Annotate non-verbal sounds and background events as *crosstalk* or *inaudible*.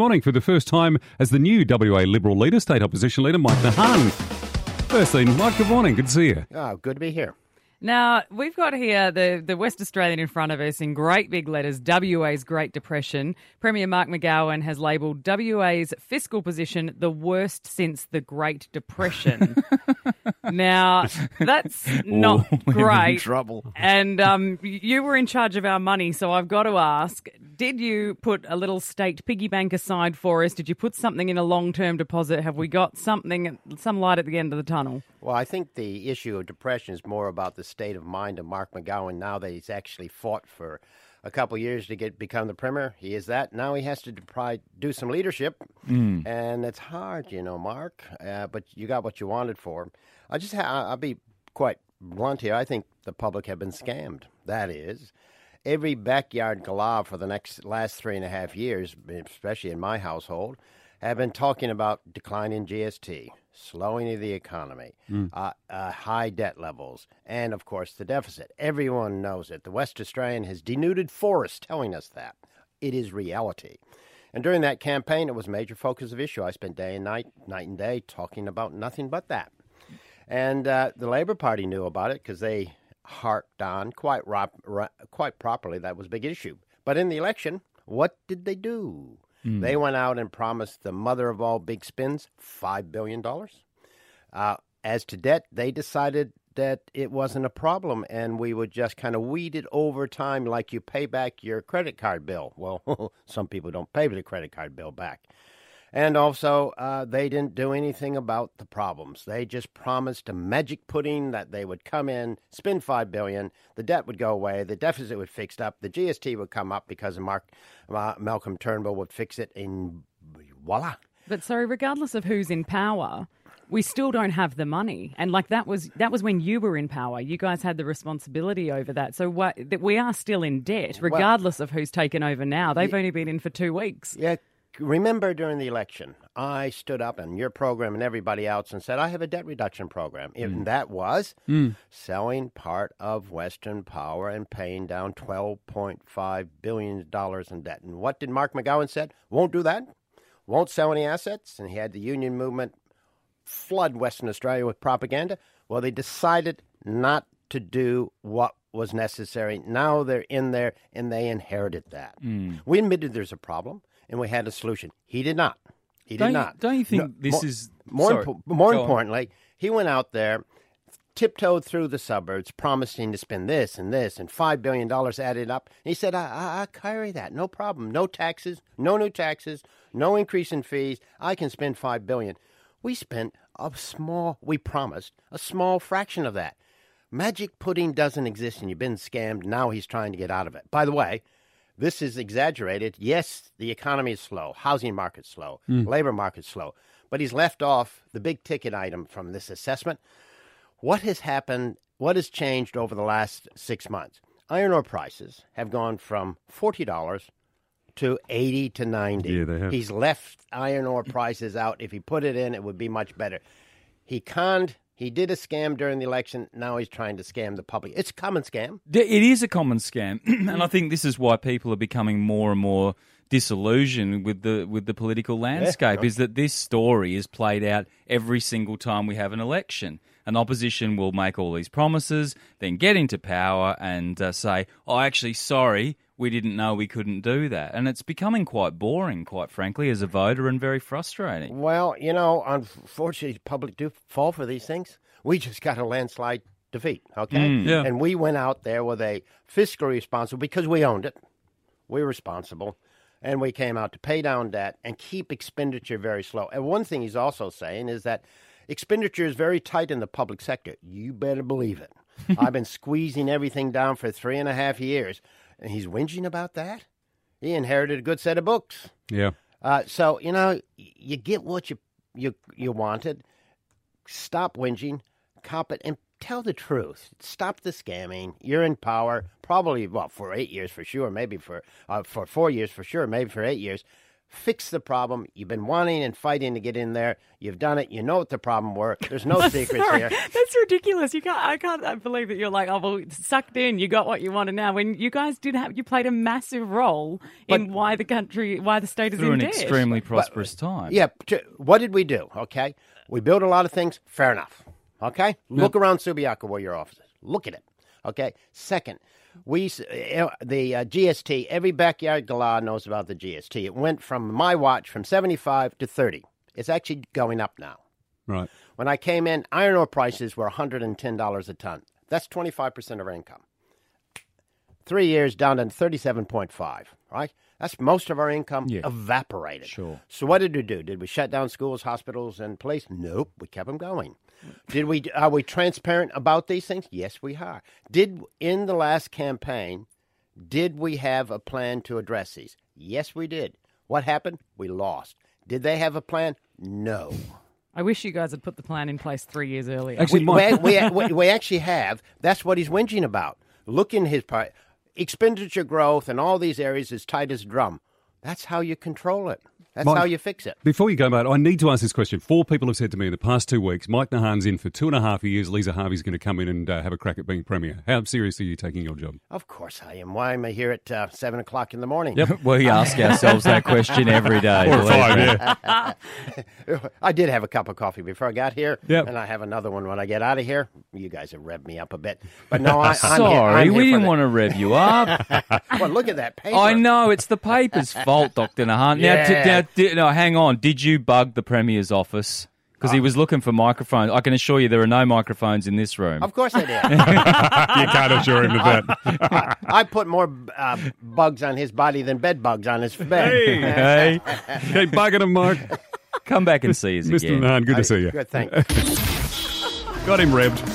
morning for the first time as the new WA Liberal leader, State Opposition Leader Mike Nahan. Firstly, Mike, good morning. Good to see you. Oh, good to be here. Now, we've got here the, the West Australian in front of us in great big letters WA's Great Depression. Premier Mark McGowan has labelled WA's fiscal position the worst since the Great Depression. *laughs* now, that's not Ooh, *laughs* in great. trouble. And um, you were in charge of our money, so I've got to ask did you put a little state piggy bank aside for us? Did you put something in a long term deposit? Have we got something, some light at the end of the tunnel? Well, I think the issue of depression is more about the state of mind of Mark McGowan now that he's actually fought for a couple of years to get become the premier. He is that. Now he has to try, do some leadership, and it's hard, you know, Mark. Uh, but you got what you wanted for him. I just, ha- I'll be quite blunt here. I think the public have been scammed. That is. Every backyard galah for the next last three and a half years, especially in my household, have been talking about decline in GST, slowing of the economy, uh, uh, high debt levels, and of course the deficit. Everyone knows it. The West Australian has denuded forests telling us that. It is reality. And during that campaign, it was a major focus of issue. I spent day and night, night and day, talking about nothing but that. And uh, the Labor Party knew about it because they harped on quite rop- ro- quite properly that was a big issue. But in the election, what did they do? They went out and promised the mother of all big spins five billion dollars. Uh, as to debt, they decided that it wasn't a problem and we would just kind of weed it over time like you pay back your credit card bill. Well, *laughs* some people don't pay the credit card bill back. And also, uh, they didn't do anything about the problems. They just promised a magic pudding that they would come in, spend five billion, the debt would go away, the deficit would fixed up, the GST would come up because Mark uh, Malcolm Turnbull would fix it, and voila. But sorry, regardless of who's in power, we still don't have the money. And like that was that was when you were in power. You guys had the responsibility over that. So what, that we are still in debt, regardless of who's taken over now. They've only been in for two weeks. Yeah, remember during the election, I stood up in your program and everybody else and said, I have a debt reduction program. And mm. that was mm. selling part of Western Power and paying down $12.5 billion in debt. And what did Mark McGowan said? Won't do that. Won't sell any assets. And he had the union movement flood Western Australia with propaganda. Well, they decided not to do what was necessary. Now they're in there and they inherited that. Mm. We admitted there's a problem and we had a solution. He did not. He Don't did you- not. don't you think No, this more- is- more impo- more go on. importantly? He went out there, tiptoed through the suburbs, promising to spend this and this and five billion dollars added up. And he said, I, I, "I carry that, no problem. No taxes, no new taxes, no increase in fees. I can spend five billion. We spent a small. We promised a small fraction of that. Magic pudding doesn't exist, and you've been scammed. Now he's trying to get out of it. By the way, this is exaggerated. Yes, the economy is slow, housing market slow, hmm. labor market slow, but he's left off the big ticket item from this assessment. What has happened? What has changed over the last six months? Iron ore prices have gone from forty dollars to eighty to ninety. Yeah, they have. He's left iron ore prices out. If he put it in, it would be much better. He conned. He did a scam during the election. Now he's trying to scam the public. It's a common scam. It is a common scam, *clears throat* and I think this is why people are becoming more and more disillusioned with the with the political landscape. Is that this story is played out every single time we have an election. An opposition will make all these promises, then get into power and uh, say, "Oh, actually, sorry, we didn't know we couldn't do that," and it's becoming quite boring, quite frankly, as a voter, and very frustrating. Well, you know, unfortunately, the public do fall for these things. We just got a landslide defeat, okay? yeah. And we went out there with a fiscally responsible because we owned it. We're responsible. And we came out to pay down debt and keep expenditure very slow. And one thing he's also saying is that expenditure is very tight in the public sector. You better believe it. *laughs* I've been squeezing everything down for three and a half years. And he's whinging about that? He inherited a good set of books. Yeah. Uh, so you know, you get what you you you wanted. Stop whinging, cop it, and tell the truth. Stop the scamming. You're in power, probably well for eight years for sure, maybe for uh, for four years for sure, maybe for eight years. Fix the problem. You've been wanting and fighting to get in there. You've done it. You know what the problem were. There's no *laughs* secrets here. That's ridiculous. You can't. I can't believe that you're like, oh, well, sucked in. You got what you wanted now. When you guys did have, you played a massive role in why the country, why the state is in an debt. extremely prosperous time. Yeah. What did we do? Okay. We built a lot of things. Fair enough. Okay. Look around Subiaco where your office is. Look at it. Okay. Second, we uh, the uh, GST. Every backyard galah knows about the GST. It went from my watch from seventy five to thirty. It's actually going up now. Right. When I came in, iron ore prices were one hundred and ten dollars a ton. That's twenty five percent of our income. Three years down to thirty seven point five. Right. That's most of our income Yeah. evaporated. Sure. So what did we do? Did we shut down schools, hospitals, and police? Nope. We kept them going. Did we? Are we transparent about these things? Yes, we are. Did in the last campaign, did we have a plan to address these? Yes, we did. What happened? We lost. Did they have a plan? No. I wish you guys had put the plan in place three years earlier. Actually, We, we, we, we actually have. That's what he's whinging about. Look in his part. Expenditure growth in all these areas is tight as a drum. That's how you control it. That's Mike- how you fix it. Before you go, mate, I need to ask this question. Four people have said to me in the past two weeks, Mike Nahan's in for two and a half years. Liza Harvey's going to come in and uh, have a crack at being premier. How seriously are you taking your job? Of course I am. Why am I here at uh, 7 o'clock in the morning? Yep. *laughs* we ask ourselves that question every day. Four or five, yeah. *laughs* I did have a cup of coffee before I got here, Yep. and I have another one when I get out of here. You guys have revved me up a bit, but no, I, I'm Sorry, here, I'm here we didn't the- want to rev you up. *laughs* Well, look at that paper. I know it's the paper's fault, Doctor Nahan. Now, t- Yeah. now di- no, hang on. Did you bug the premier's office? Because Uh. he was looking for microphones. I can assure you there are no microphones in this room. Of course I did. *laughs* you can't assure him of that. I put more uh, bugs on his body than bed bugs on his bed. Hey, Keep bugging him, Mark. come back and see us Mr. again. Nahan, good to see you. Good, thank *laughs* Got him revved.